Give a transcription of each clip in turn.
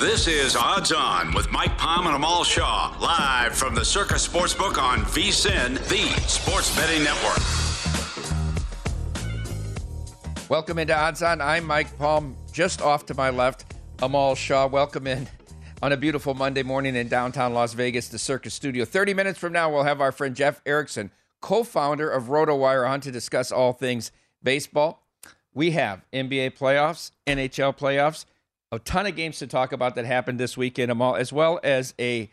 This is Odds On with Mike Palm and Amal Shaw, live from the Circa Sportsbook on VSIN, the sports betting network. Welcome into Odds On. I'm Mike Palm. Just off to my left, Amal Shaw. Welcome in on a beautiful Monday morning in downtown Las Vegas, the Circa Studio. 30 minutes from now, we'll have our friend Jeff Erickson, co founder of RotoWire, on to discuss all things baseball. We have NBA playoffs, NHL playoffs, a ton of games to talk about that happened this weekend, Amal, as well as a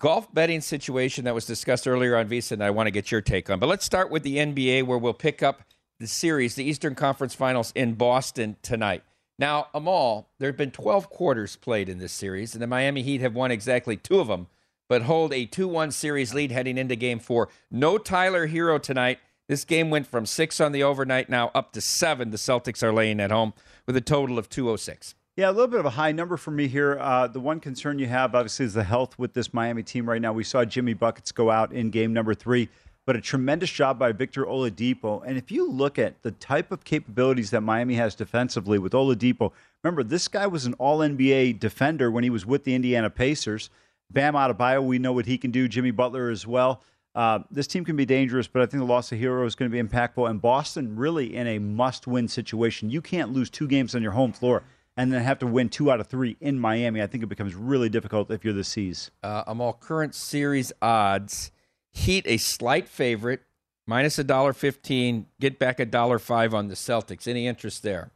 golf betting situation that was discussed earlier on Visa, and I want to get your take on. But let's start with the NBA, where we'll pick up the series, the Eastern Conference Finals in Boston tonight. Now, um, Amal, there have been 12 quarters played in this series, and the Miami Heat have won exactly two of them, but hold a 2 1 series lead heading into game four. No Tyler Herro tonight. This game went from six on the overnight now up to seven. The Celtics are laying at home with a total of 206. Yeah, a little bit of a high number for me here. Uh, the one concern you have, obviously, is the health with this Miami team right now. We saw Jimmy Buckets go out in game number three, but a tremendous job by Victor Oladipo. And if you look at the type of capabilities that Miami has defensively with Oladipo, remember, this guy was an all NBA defender when he was with the Indiana Pacers. Bam Adebayo, we know what he can do. Jimmy Butler as well. Uh, this team can be dangerous, but I think the loss of Herro is going to be impactful. And Boston really in a must win situation. You can't lose two games on your home floor and then have to win two out of three in Miami. I think it becomes really difficult if you're the C's. Uh, Amal current series odds. Heat a slight favorite, minus a dollar fifteen. Get back a dollar five on the Celtics. Any interest there?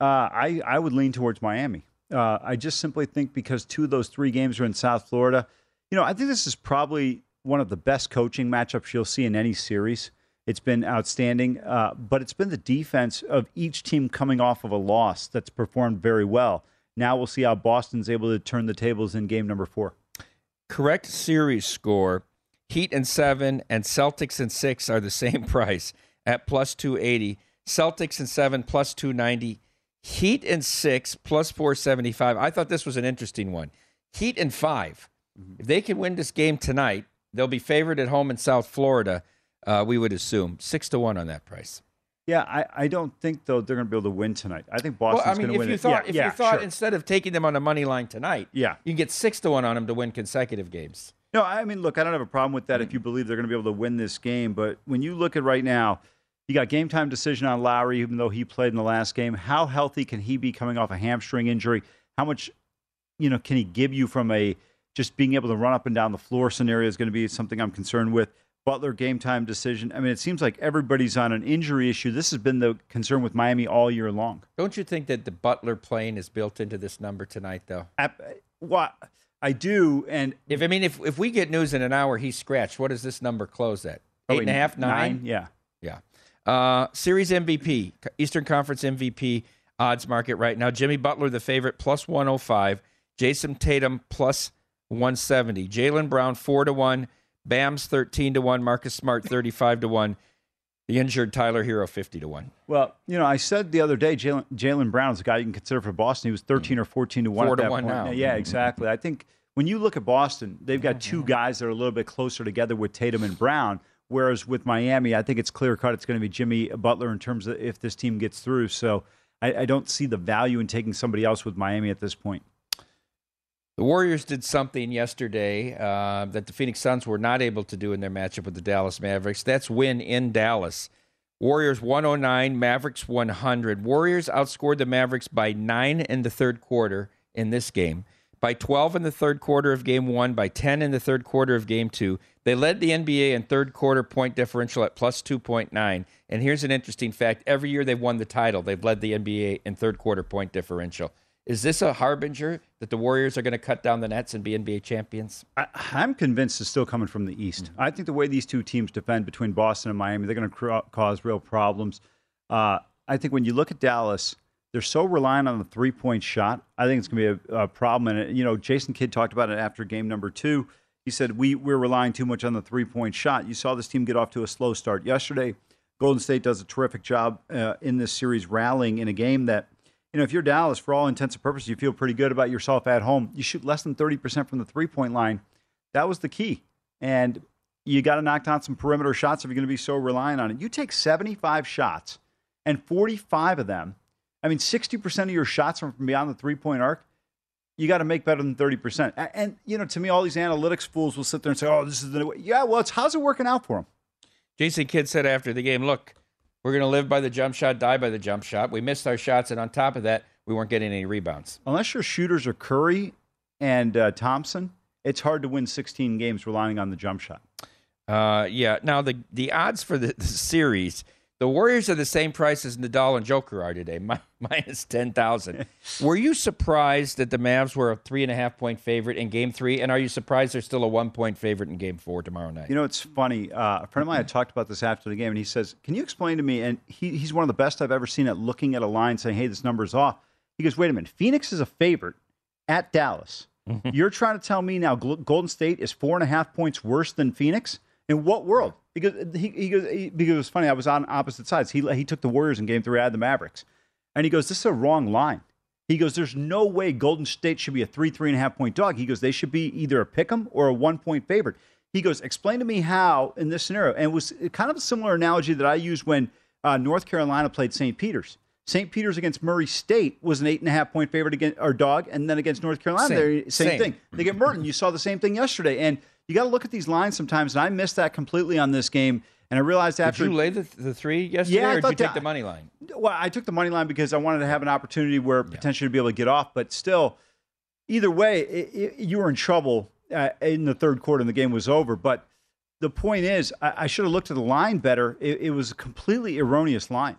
Uh, I I would lean towards Miami. Uh, I just simply think because two of those three games are in South Florida. You know, I think this is probably one of the best coaching matchups you'll see in any series. It's been outstanding, uh, but it's been the defense of each team coming off of a loss that's performed very well. Now we'll see how Boston's able to turn the tables in game number four. Correct series score Heat and seven and Celtics and six are the same price at plus 280. Celtics and seven plus 290. Heat and six plus 475. I thought this was an interesting one. Heat and 5 mm-hmm. If they can win this game tonight, they'll be favored at home in South Florida. Uh, we would assume six to one on that price. Yeah, I, I don't think though they're going to be able to win tonight. I think Boston's well, I mean, going to win. You thought, yeah, if yeah, you thought sure. instead of taking them on the money line tonight, yeah, you can get six to one on them to win consecutive games. No, I mean, look, I don't have a problem with that if you believe they're going to be able to win this game. But when you look at right now, you got game time decision on Lowry, even though he played in the last game. How healthy can he be coming off a hamstring injury? How much, you know, can he give you from a just being able to run up and down the floor scenario is going to be something I'm concerned with. Butler game time decision. I mean, it seems like everybody's on an injury issue. This has been the concern with Miami all year long. Don't you think that the Butler plane is built into this number tonight, though? What I do, and if I mean, if if we get news in an hour, he's scratched. What does this number close at? Eight and a half, nine? nine? Yeah, yeah. Uh, series MVP, Eastern Conference MVP odds market right now. Jimmy Butler, the favorite, plus 105. Jayson Tatum, plus 170. Jaylen Brown, 4 to 1. Bam's 13 to 1. Marcus Smart, 35 to 1. The injured Tyler Herro 50 to 1. Well, you know, I said the other day, Jaylen, Brown is a guy you can consider for Boston. He was 13 mm. or 14 to 1 4 at to that 1 point. now. Yeah, exactly. I think when you look at Boston, they've got two mm-hmm. guys that are a little bit closer together with Tatum and Brown. Whereas with Miami, I think it's clear cut it's going to be Jimmy Butler in terms of if this team gets through. So I, I don't see the value in taking somebody else with Miami at this point. The Warriors did something yesterday uh, that the Phoenix Suns were not able to do in their matchup with the Dallas Mavericks. That's win in Dallas. Warriors 109, Mavericks 100. Warriors outscored the Mavericks by nine in the third quarter in this game, by 12 in the third quarter of game one, by 10 in the third quarter of game two. They led the NBA in third quarter point differential at plus 2.9. And here's an interesting fact every year they've won the title, they've led the NBA in third quarter point differential. Is this a harbinger that the Warriors are going to cut down the nets and be NBA champions? I, am convinced it's still coming from the East. Mm-hmm. I think the way these two teams defend between Boston and Miami, they're going to cr- cause real problems. Uh, I think when you look at Dallas, they're so reliant on the three point shot. I think it's going to be a, a problem. And, you know, Jason Kidd talked about it after game number two. He said, we, We're relying too much on the three point shot. You saw this team get off to a slow start yesterday. Golden State does a terrific job uh, in this series rallying in a game that you know, if you're Dallas, for all intents and purposes, you feel pretty good about yourself at home. You shoot less than 30% from the three point line. That was the key. And you got to knock down some perimeter shots if you're going to be so reliant on it. You take 75 shots, and 45 of them, I mean, 60% of your shots from beyond the three point arc, you got to make better than 30%. And, you know, to me, all these analytics fools will sit there and say, oh, this is the way. Yeah, well, it's how's it working out for them? Jason Kidd said after the game, look, we're going to live by the jump shot, die by the jump shot. We missed our shots, and on top of that, we weren't getting any rebounds. Unless your shooters are Curry and uh, Thompson, it's hard to win 16 games relying on the jump shot. Uh, yeah. Now the the odds for the, the series the Warriors are the same price as Nadal and Joker are today, minus 10,000. were you surprised that the Mavs were a three and a half point favorite in game three? And are you surprised they're still a one point favorite in game four tomorrow night? You know, it's funny. Uh, a friend of mine had talked about this after the game, and he says, Can you explain to me? And he, he's one of the best I've ever seen at looking at a line saying, Hey, this number's off. He goes, Wait a minute. Phoenix is a favorite at Dallas. You're trying to tell me now Golden State is four and a half points worse than Phoenix? In what world? Because he, he goes he, because it was funny. I was on opposite sides. He he took the Warriors in Game Three. I had the Mavericks, and he goes, "This is a wrong line." He goes, "There's no way Golden State should be a three three and a half point dog." He goes, "They should be either a pick 'em or a one point favorite." He goes, "Explain to me how in this scenario." And it was kind of a similar analogy that I used when uh, North Carolina played St. Peter's. St. Peter's against Murray State was an eight and a half point favorite against our dog, and then against North Carolina, same, same, same. thing. They get Merton. You saw the same thing yesterday, and you got to look at these lines sometimes. And I missed that completely on this game. And I realized after did you lay the, the three yesterday, yeah, or did you take the money line? Well, I took the money line because I wanted to have an opportunity where yeah. potentially to be able to get off. But still, either way, it, it, you were in trouble uh, in the third quarter, and the game was over. But the point is, I, I should have looked at the line better. It, it was a completely erroneous line.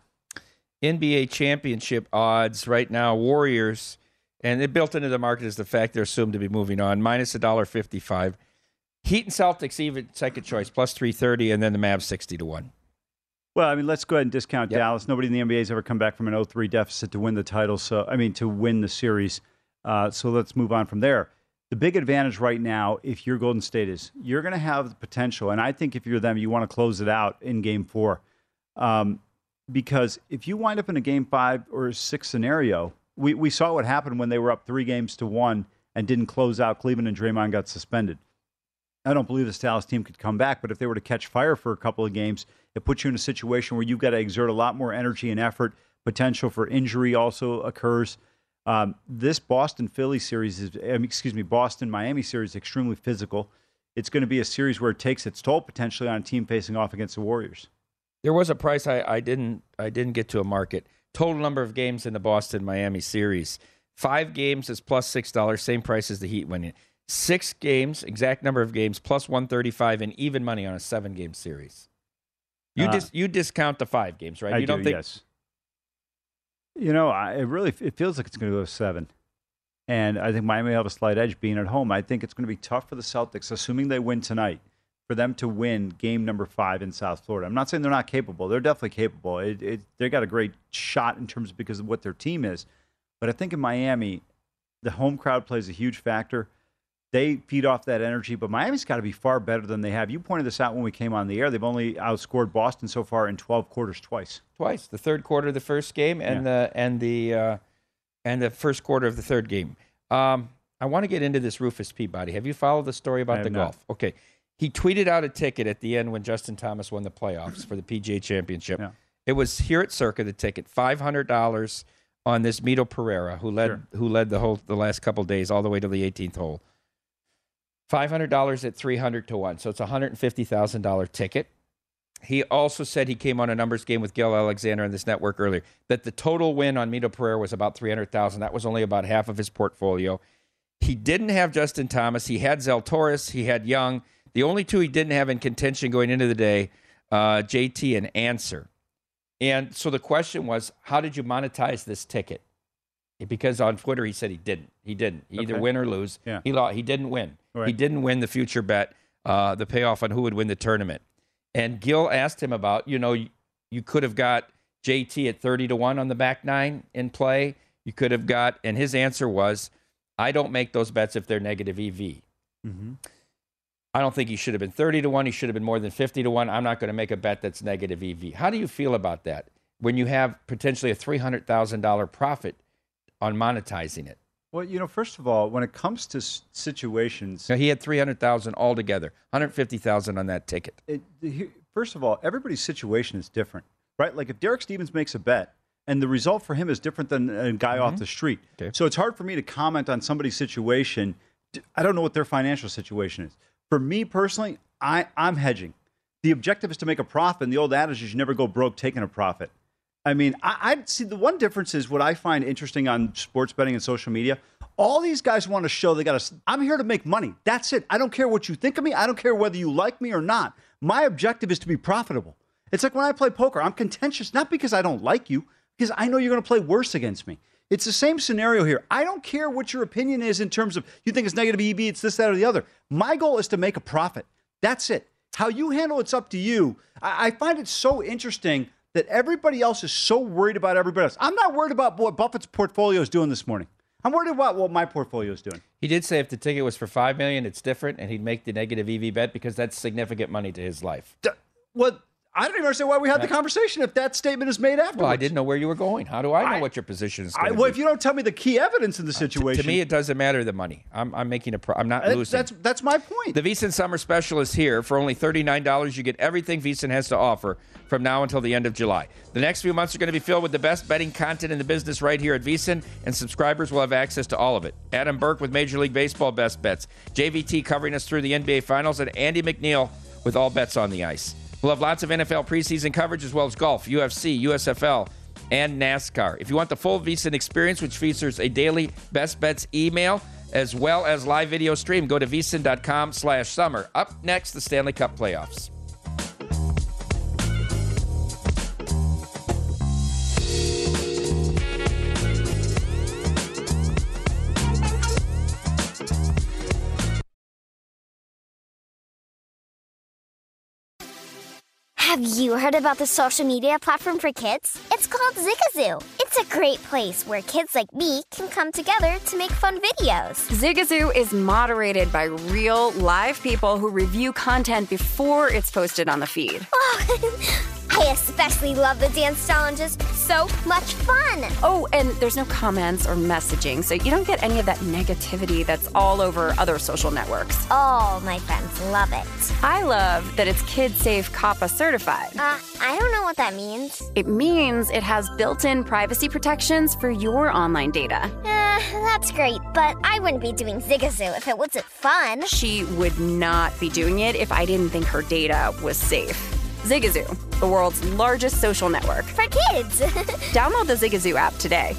NBA championship odds right now, Warriors, and it built into the market is the fact they're assumed to be moving on, minus a dollar fifty-five. Heat and Celtics even second choice plus three thirty, and then the Mavs sixty to one. Well, I mean, let's go ahead and discount yep. Dallas. Nobody in the NBA has ever come back from an 0-3 deficit to win the title. So, I mean, to win the series. Uh, so let's move on from there. The big advantage right now, if you're Golden State, is you're going to have the potential, and I think if you're them, you want to close it out in Game Four, um, because if you wind up in a Game Five or six scenario, we we saw what happened when they were up three games to one and didn't close out Cleveland, and Draymond got suspended. I don't believe this Dallas team could come back, but if they were to catch fire for a couple of games, it puts you in a situation where you've got to exert a lot more energy and effort. Potential for injury also occurs. Um, this Boston Philly series is, excuse me, Boston Miami series is extremely physical. It's going to be a series where it takes its toll potentially on a team facing off against the Warriors. There was a price I, I didn't I didn't get to a market. Total number of games in the Boston Miami series. Five games is plus six dollars, same price as the Heat winning. Six games, exact number of games, plus 135, and even money on a seven game series. You Uh, dis- you discount the five games, right? I you do, don't think yes. You know, I, it really it feels like it's going to go seven, and I think Miami will have a slight edge being at home. I think it's going to be tough for the Celtics, assuming they win tonight, for them to win game number five in South Florida. I'm not saying they're not capable; they're definitely capable. It, it, they got a great shot in terms of because of what their team is, but I think in Miami, the home crowd plays a huge factor. They feed off that energy, but Miami's got to be far better than they have. You pointed this out when we came on the air. They've only outscored Boston so far in 12 quarters twice. twice the third quarter of the first game and the and the uh, and the first quarter of the third game. Um, I want to get into this Rufus Peabody. Have you followed the story about the not. golf? Okay, he tweeted out a ticket at the end when Justin Thomas won the playoffs for the PGA Championship. Yeah. It was here at Circa the ticket five hundred dollars on this Mito Pereira who led Sure. who led the whole the last couple days all the way to the 18th hole. Five hundred dollars at three hundred to one, so it's a hundred and fifty thousand dollar ticket. He also said he came on a numbers game with Gill Alexander on this network earlier that the total win on Mito Pereira was about three hundred thousand. That was only about half of his portfolio. He didn't have Justin Thomas. He had Zalatoris. He had Young. The only two he didn't have in contention going into the day, uh, JT and Answer. And so the question was, how did you monetize this ticket? Because on Twitter he said he didn't. He didn't. He either win or lose. Yeah. He lost. He didn't win. He didn't win the future bet, uh, the payoff on who would win the tournament. And Gill asked him about, you know, you, you could have got JT at 30 to 1 on the back nine in play. You could have got, and his answer was, I don't make those bets if they're negative EV. Mm-hmm. I don't think he should have been 30 to 1. He should have been more than 50 to 1. I'm not going to make a bet that's negative EV. How do you feel about that when you have potentially a $300,000 profit on monetizing it? Well, you know, first of all, when it comes to s- situations, Now, he had 300,000 altogether, 150,000 on that ticket. it, he- first of all, everybody's situation is different, right? Like if Derek Stevens makes a bet and the result for him is different than a guy off mm-hmm. the street. Okay. So it's hard for me to comment on somebody's situation. D- I don't know what their financial situation is. For me personally, I, I'm hedging. The objective is to make a profit, and the old adage is you never go broke taking a profit. I mean, I, I see the one difference is what I find interesting on sports betting and social media. All these guys want to show they got to. I'm here to make money. That's it. I don't care what you think of me. I don't care whether you like me or not. My objective is to be profitable. It's like when I play poker, I'm contentious not because I don't like you, because I know you're going to play worse against me. It's the same scenario here. I don't care what your opinion is in terms of you think it's negative EV, it's this, that, or the other. My goal is to make a profit. That's it. How you handle it's up to you. I, I find it so interesting that everybody else is so worried about everybody else. I'm not worried about what Buffett's portfolio is doing this morning. I'm worried about what my portfolio is doing. He did say if the ticket was for 5 million, it's different and he'd make the negative EV bet because that's significant money to his life. Well, I don't even understand why we had the conversation if that statement is made afterwards. Well, I didn't know where you were going. How do I know I- what your position is I, well, be? if you don't tell me the key evidence in the uh, To- situation, to me, it doesn't matter the money. I'm, I'm making a pro- I'm not that- losing. that's that's my point. The VSiN Summer Special is here. For only $39, you get everything VSiN has to offer from now until the end of July. The next few months are going to be filled with the best betting content in the business right here at VSiN, and subscribers will have access to all of it. Adam Burke with Major League Baseball best bets, JVT covering us through the NBA Finals, and Andy McNeil with all bets on the ice. We'll have lots of NFL preseason coverage as well as golf, UFC, USFL, and NASCAR. If you want the full VSiN experience, which features a daily best bets email, as well as live video stream. Go to vsin.com slash summer. Up next, the Stanley Cup playoffs. Have you heard about the social media platform for kids? It's called Zigazoo. It's a great place where kids like me can come together to make fun videos. Zigazoo is moderated by real, live people who review content before it's posted on the feed. Oh, I especially love the dance challenges. So much fun. Oh, and there's no comments or messaging, so you don't get any of that negativity that's all over other social networks. All my friends love it. I love that it's kid safe COPPA certified. Uh, I don't know what that means. It means it has built in privacy protections for your online data. Uh, that's great, but I wouldn't be doing Zigazoo if it wasn't fun. She would not be doing it if I didn't think her data was safe. Zigazoo, the world's largest social network. For kids. Download the Zigazoo app today.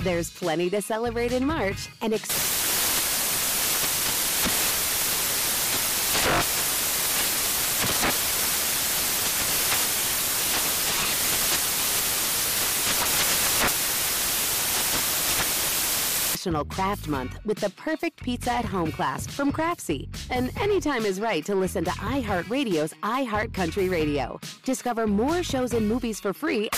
There's plenty to celebrate in March and. Ex- National Craft Month with the perfect pizza at home class from Craftsy. And anytime is right to listen to iHeartRadio's iHeart Country Radio. Discover more shows and movies for free.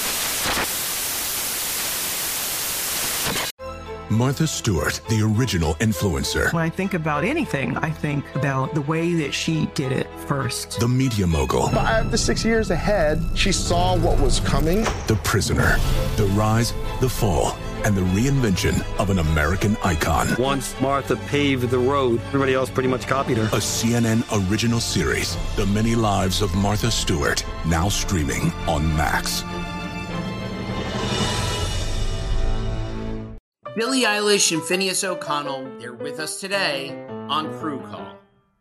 Martha Stewart, the original influencer. When I think about anything, I think about the way that she did it first. The media mogul. Five to six years ahead, she saw what was coming. The prisoner. The rise, the fall, and the reinvention of an American icon. Once Martha paved the road, everybody else pretty much copied her. A CNN original series, The Many Lives of Martha Stewart, now streaming on Max. Billie Eilish and Finneas O'Connell, they're with us today on Crew Call.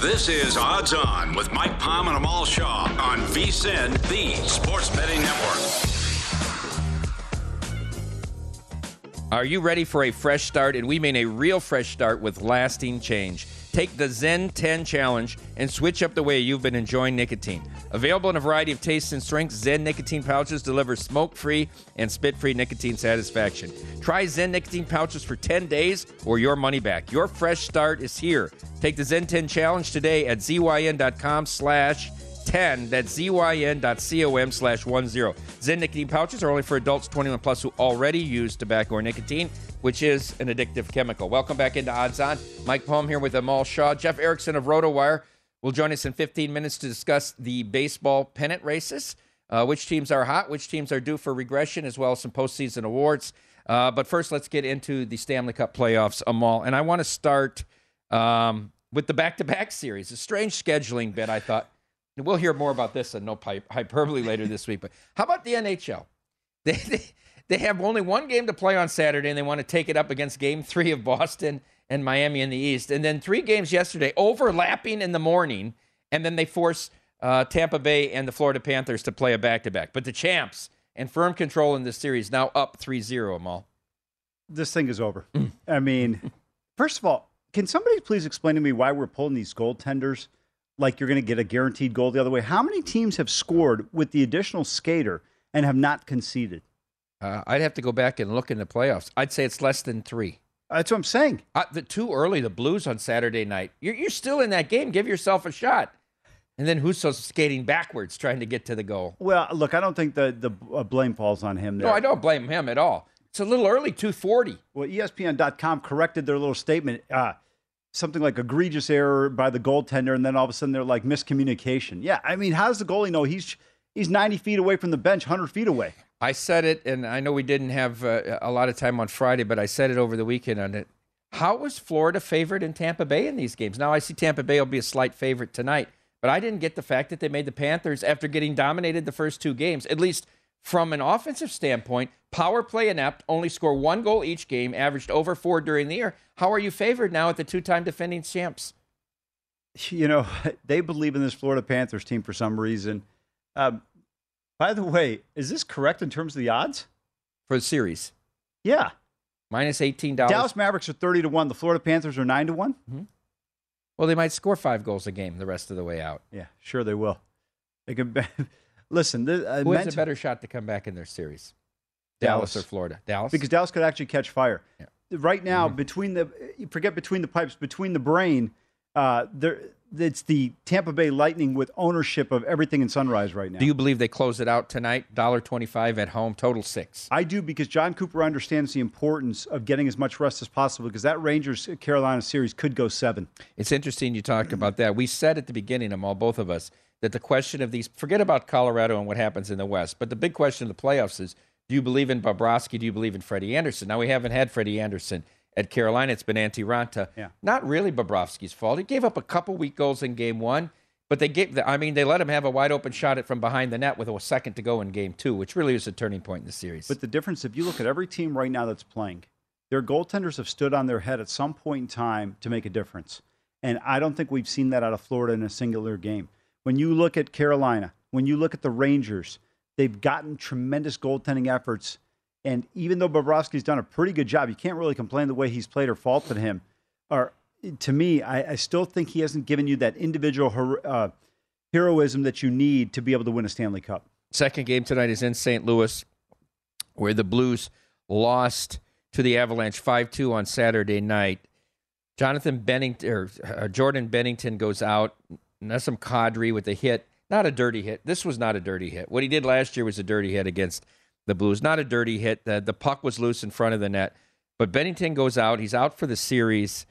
This is Odds On with Mike Palm and Amal Shaw on VSIN, the Sports Betting Network. Are you ready for a fresh start? And we mean a real fresh start with lasting change. Take the Zyn 10 challenge and switch up the way you've been enjoying nicotine. Available in a variety of tastes and strengths, Zyn nicotine pouches deliver smoke free and spit free nicotine satisfaction. Try Zyn nicotine pouches for 10 days or your money back. Your fresh start is here. Take the Zyn 10 challenge today at zyn.com slash 10. That's zyn.com slash 10. Zyn nicotine pouches are only for adults 21 plus who already use tobacco or nicotine, which is an addictive chemical. Welcome back into Odds On. Mike Palm here with Amal Shaw. Jeff Erickson of RotoWire will join us in 15 minutes to discuss the baseball pennant races, uh, which teams are hot, which teams are due for regression, as well as some postseason awards. Uh, but first, let's get into the Stanley Cup playoffs, Amal. And I want to start um, with the back to back series. A strange scheduling bit, I thought. We'll hear more about this and no hyperbole later this week. But how about the NHL? They, they, they have only one game to play on Saturday, and they want to take it up against Game Three of Boston and Miami in the East, and then three games yesterday overlapping in the morning, and then they force uh, Tampa Bay and the Florida Panthers to play a back to back. But the champs and firm control in this series now up 3-0, Amal. This thing is over. I mean, first of all, can somebody please explain to me why we're pulling these goaltenders? Like you're going to get a guaranteed goal the other way. How many teams have scored with the additional skater and have not conceded? Uh, I'd have to go back and look in the playoffs. I'd say it's less than three. That's what I'm saying. Uh, the too early, the Blues on Saturday night. You're, you're still in that game. Give yourself a shot. And then Husso's skating backwards, trying to get to the goal. Well, look, I don't think the the uh, blame falls on him. There. No, I don't blame him at all. It's a little early, 240. Well, ESPN.com corrected their little statement. Uh, something like egregious error by the goaltender, and then all of a sudden they're like miscommunication. Yeah, I mean, how does the goalie know he's he's 90 feet away from the bench, 100 feet away? I said it, and I know we didn't have uh, a lot of time on Friday, but I said it over the weekend on it. How was Florida favored in Tampa Bay in these games? Now I see Tampa Bay will be a slight favorite tonight, but I didn't get the fact that they made the Panthers after getting dominated the first two games, at least from an offensive standpoint, power play inept, only score one goal each game, averaged over four during the year. How are you favored now at the two time defending champs? You know, they believe in this Florida Panthers team for some reason. Um, by the way, is this correct in terms of the odds? For the series? Yeah. Minus $18. Dallas Mavericks are 30 to 1. The Florida Panthers are 9 to one mm-hmm. Well, they might score five goals a game the rest of the way out. Yeah, sure they will. They can. Listen, the, uh, who has a better shot to come back in their series? Dallas, Dallas or Florida? Dallas, because Dallas could actually catch fire. Yeah. Right now, mm-hmm. between the forget between the pipes, between the brain, uh, there it's the Tampa Bay Lightning with ownership of everything in Sunrise right now. Do you believe they close it out tonight? Dollar twenty-five at home, total six. I do because Jon Cooper understands the importance of getting as much rest as possible because that Rangers Carolina series could go seven. It's interesting you talked about that. We said at the beginning, of all both of us, that the question of these forget about Colorado and what happens in the West, but the big question of the playoffs is: Do you believe in Bobrovsky? Do you believe in Freddie Andersen? Now we haven't had Freddie Andersen at Carolina. It's been Antti Raanta. Yeah. Not really Bobrovsky's fault. He gave up a couple weak goals in Game One, but they gave. I mean, they let him have a wide open shot at from behind the net with a second to go in Game Two, which really was a turning point in the series. But the difference, if you look at every team right now that's playing, their goaltenders have stood on their head at some point in time to make a difference. And I don't think we've seen that out of Florida in a singular game. When you look at Carolina, when you look at the Rangers, they've gotten tremendous goaltending efforts. And even though Bobrovsky's done a pretty good job, you can't really complain the way he's played or faulted him. Or to me, I, I still think he hasn't given you that individual hero, uh, heroism that you need to be able to win a Stanley Cup. Second game tonight is in St. Louis, where the Blues lost to the Avalanche 5 2 on Saturday night. Jonathan Binnington or uh, Jordan Binnington goes out. Nazem Kadri with a hit. Not a dirty hit. This was not a dirty hit. What he did last year was a dirty hit against the Blues. Not a dirty hit. The, the puck was loose in front of the net. But Binnington goes out. He's out for the series.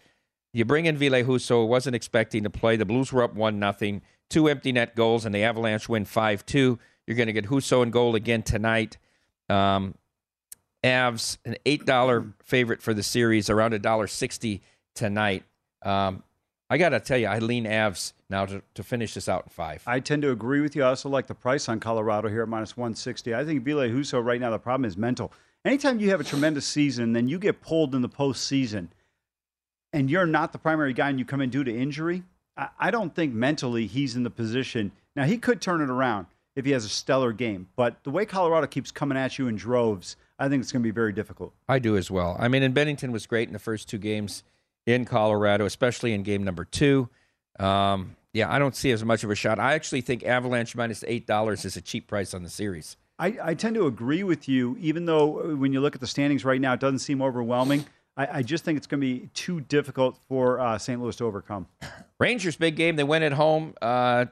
You bring in Ville Husso, wasn't expecting to play. The Blues were up 1 nothing. Two empty net goals, and the Avalanche win 5 2. You're going to get Husso in goal again tonight. Um, Avs, an $8 favorite for the series, around $1.60 tonight. Um, I got to tell you, I lean Avs now to, to finish this out in five. I tend to agree with you. I also like the price on Colorado here at minus 160. I think Ville Husso right now, the problem is mental. Anytime you have a tremendous season, then you get pulled in the postseason and you're not the primary guy and you come in due to injury, I, I don't think mentally he's in the position. Now, he could turn it around if he has a stellar game, but the way Colorado keeps coming at you in droves, I think it's going to be very difficult. I do as well. I mean, and Binnington was great in the first two games in Colorado, especially in game number two. Um, yeah, I don't see as much of a shot. I actually think Avalanche minus eight dollars is a cheap price on the series. I, I, tend to agree with you, even though uh, when you look at the standings right now, it doesn't seem overwhelming. I, I just think it's going to be too difficult for uh, St. Louis to overcome. Rangers big game. They went at home. Uh,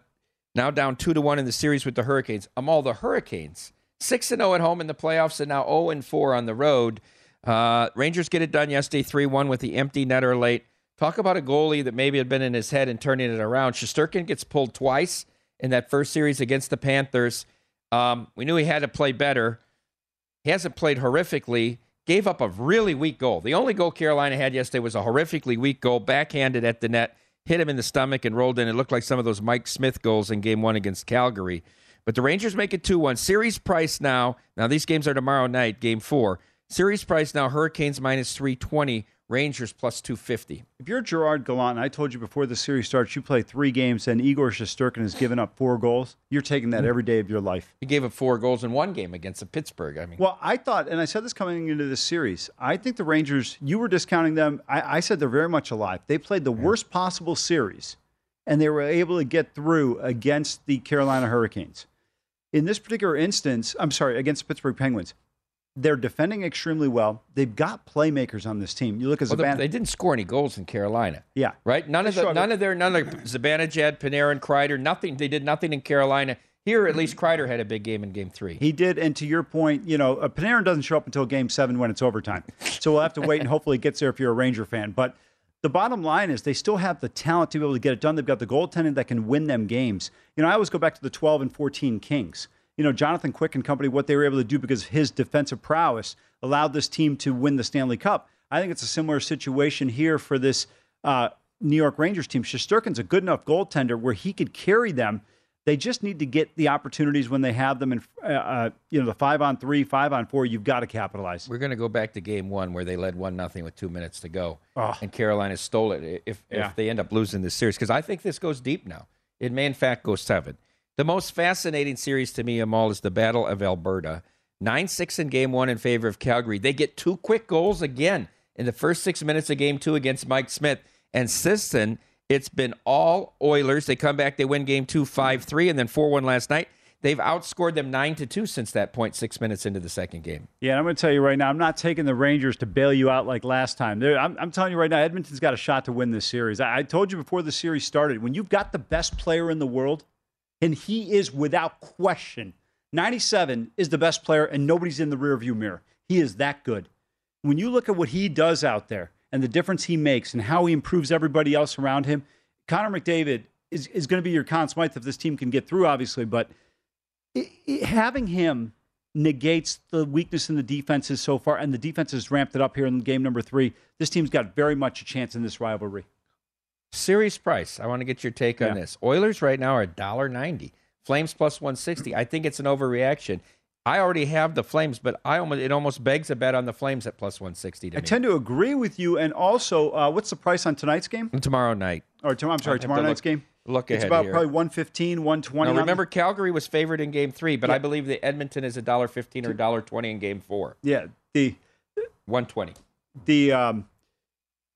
now down two to one in the series with the Hurricanes. Amal the Hurricanes six and zero oh at home in the playoffs, and now zero and four on the road. Uh, Rangers get it done yesterday, three one with the empty netter late. Talk about a goalie that maybe had been in his head and turning it around. Shesterkin gets pulled twice in that first series against the Panthers. Um, we knew he had to play better. He hasn't played horrifically. Gave up a really weak goal. The only goal Carolina had yesterday was a horrifically weak goal, backhanded at the net, hit him in the stomach and rolled in. It looked like some of those Mike Smith goals in game one against Calgary. But the Rangers make it 2 1. Series price now. Now, these games are tomorrow night, game four. Series price now Hurricanes minus 320, Rangers plus 250. If you're Gerard Gallant, and I told you before the series starts, you play three games and Igor Shesterkin has given up four goals, you're taking that mm-hmm. every day of your life. He gave up four goals in one game against the Pittsburgh. I mean, well, I thought, and I said this coming into this series, I think the Rangers, you were discounting them. I, I said they're very much alive. They played the yeah. worst possible series, and they were able to get through against the Carolina Hurricanes. In this particular instance, I'm sorry, against the Pittsburgh Penguins, they're defending extremely well. They've got playmakers on this team. You look at well, They didn't score any goals in Carolina. Yeah. Right? None of the, none of their none of Zabana, Zibanejad, Panarin, Kreider, nothing. They did nothing in Carolina. Here, at least Kreider had a big game in Game Three. He did, and to your point, you know, uh, Panarin doesn't show up until Game Seven when it's overtime. So we'll have to wait, and hopefully it gets there if you're a Ranger fan. But the bottom line is they still have the talent to be able to get it done. They've got the goaltending that can win them games. You know, I always go back to the 12 and 14 Kings you know, Jonathan Quick and company, what they were able to do because his defensive prowess allowed this team to win the Stanley Cup. I think it's a similar situation here for this uh, New York Rangers team. Shesterkin's a good enough goaltender where he could carry them. They just need to get the opportunities when they have them, and uh, uh, you know the five on three, five on four. You've got to capitalize. We're going to go back to game one where they led one nothing with two minutes to go, oh. and Carolina stole it. If yeah. if they end up losing this series, because I think this goes deep now. It may in fact go seven. The most fascinating series to me, of all is the Battle of Alberta. 9 6 in game one in favor of Calgary. They get two quick goals again in the first six minutes of game two against Mike Smith. And Sisson, it's been all Oilers. They come back, they win game two 5 3, and then 4 1 last night. They've outscored them 9 to 2 since that point, six minutes into the second game. Yeah, I'm going to tell you right now, I'm not taking the Rangers to bail you out like last time. I'm, I'm, telling you right now, Edmonton's got a shot to win this series. I, I told you before the series started, when you've got the best player in the world, and he is without question. 97 is the best player, and nobody's in the rearview mirror. He is that good. When you look at what he does out there and the difference he makes and how he improves everybody else around him, Connor McDavid is, is going to be your Conn Smythe if this team can get through, obviously. But it, it, having him negates the weakness in the defenses so far, and the defense has ramped it up here in game number three. This team's got very much a chance in this rivalry. Series price. I want to get your take on this. Oilers right now are $1.90. Flames plus 160. I think it's an overreaction. I already have the Flames, but I almost it almost begs a bet on the Flames at plus 160 to I me. tend to agree with you. And also, uh, what's the price on tonight's game? tomorrow night. Or tomorrow? I'm sorry, have to tomorrow night's game. look- game. Look It's about here. probably 115, 120. Now, remember. Calgary was favored in Game Three, but I believe that Edmonton is a dollar fifteen or dollar twenty in Game Four. Yeah, the 120. the um,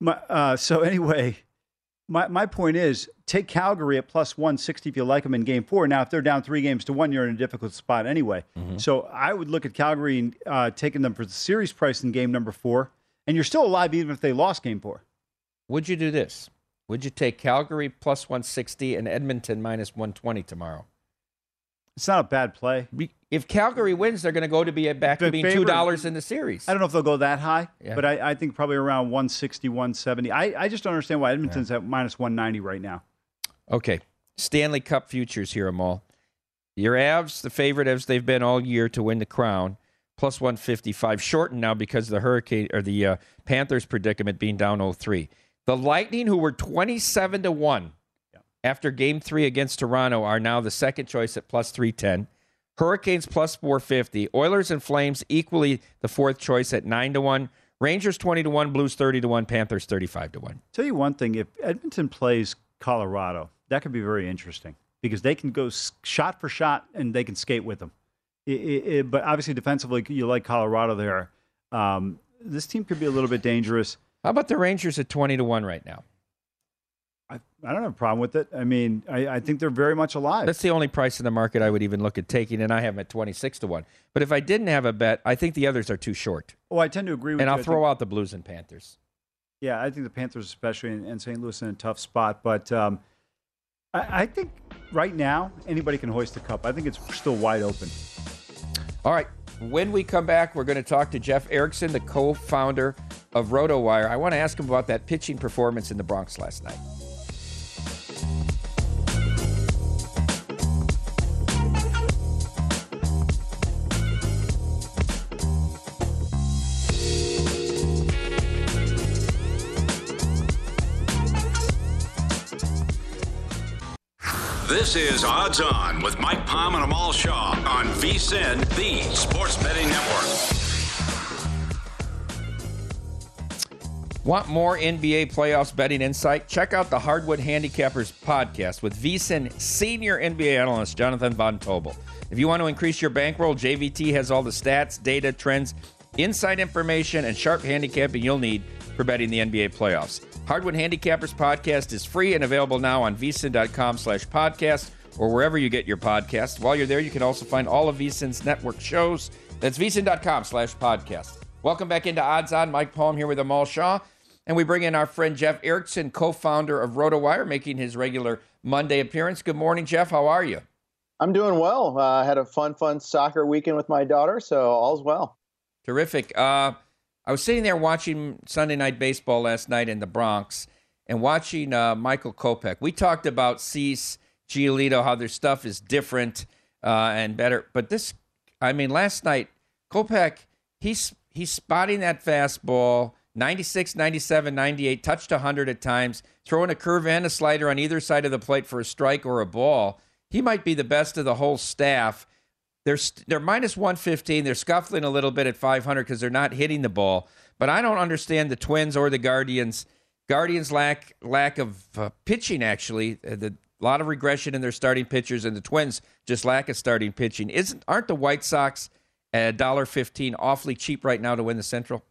my, uh, so anyway, my my point is take Calgary at plus 160 if you like them in Game Four. Now, if they're down three games to one, you're in a difficult spot anyway. Mm-hmm. So I would look at Calgary and uh, taking them for the series price in Game Number Four, and you're still alive even if they lost Game Four. Would you do this? Would you take Calgary plus 160 and Edmonton minus 120 tomorrow? It's not a bad play. If Calgary wins, they're going to go to be a, back to The being two dollars in the series. I don't know if they'll go that high, Yeah. but I, I think probably around 160, 170. I, I just don't understand why Edmonton's at minus 190 right now. Okay, Stanley Cup futures here, Amal. Your Avs, the favorite as they've been all year to win the crown, plus 155, shortened now because of the Hurricane or the uh, Panthers predicament being down 0-3. The Lightning, who were 27 to one after Game Three against Toronto, are now the second choice at plus 310. Hurricanes plus 450. Oilers and Flames equally the fourth choice at nine to one. Rangers 20 to one. Blues 30 to one. Panthers 35 to one. Tell you one thing: if Edmonton plays Colorado, that could be very interesting because they can go shot for shot and they can skate with them. I- I- I- but obviously, defensively, you like Colorado there. Um, this team could be a little bit dangerous. How about the Rangers at 20 to one right now? I, I don't have a problem with it. I mean, I, I think they're very much alive. That's the only price in the market I would even look at taking, and I have them at 26 to 1. But if I didn't have a bet, I think the others are too short. oh, I tend to agree with And you. I'll throw think- out the Blues and Panthers. Yeah, I think the Panthers, especially, and, and St. Louis, in a tough spot. But um, I, I think right now anybody can hoist the cup. I think it's still wide open. All right. When we come back, we're going to talk to Jeff Erickson, the co founder of RotoWire. I want to ask him about that pitching performance in the Bronx last night. This is Odds On with Mike Palm and Amal Shaw on VSIN, the Sports Betting Network. Want more NBA playoffs betting insight? Check out the Hardwood Handicappers podcast with VSIN senior NBA analyst Jonathan Von Tobel. If you want to increase your bankroll, JVT has all the stats, data, trends, inside information, and sharp handicapping you'll need for betting the NBA playoffs. Hardwood Handicappers podcast is free and available now on vsin.com slash podcast or wherever you get your podcasts. While you're there, you can also find all of VSIN's network shows. That's vsin.com slash podcast. Welcome back into Odds On. Mike Palm here with Amal Shaw. And we bring in our friend Jeff Erickson, co founder of RotoWire, making his regular Monday appearance. Good morning, Jeff. How are you? I'm doing well. Uh, I had a fun, fun soccer weekend with my daughter, so all's well. Terrific. Uh, I was sitting there watching Sunday Night Baseball last night in the Bronx and watching uh, Michael Kopech. We talked about Cease, Giolito, how their stuff is different uh, and better. But this, I mean, last night, Kopech, he's, he's spotting that fastball 96, 97, 98, touched 100 at times, throwing a curve and a slider on either side of the plate for a strike or a ball. He might be the best of the whole staff. They're they're minus 115. They're scuffling a little bit at 500 because they're not hitting the ball. But I don't understand the Twins or the Guardians. Guardians lack lack of uh, pitching actually. Uh, The a lot of regression in their starting pitchers, and the Twins just lack of starting pitching. Isn't aren't the White Sox at $1.15 awfully cheap right now to win the Central?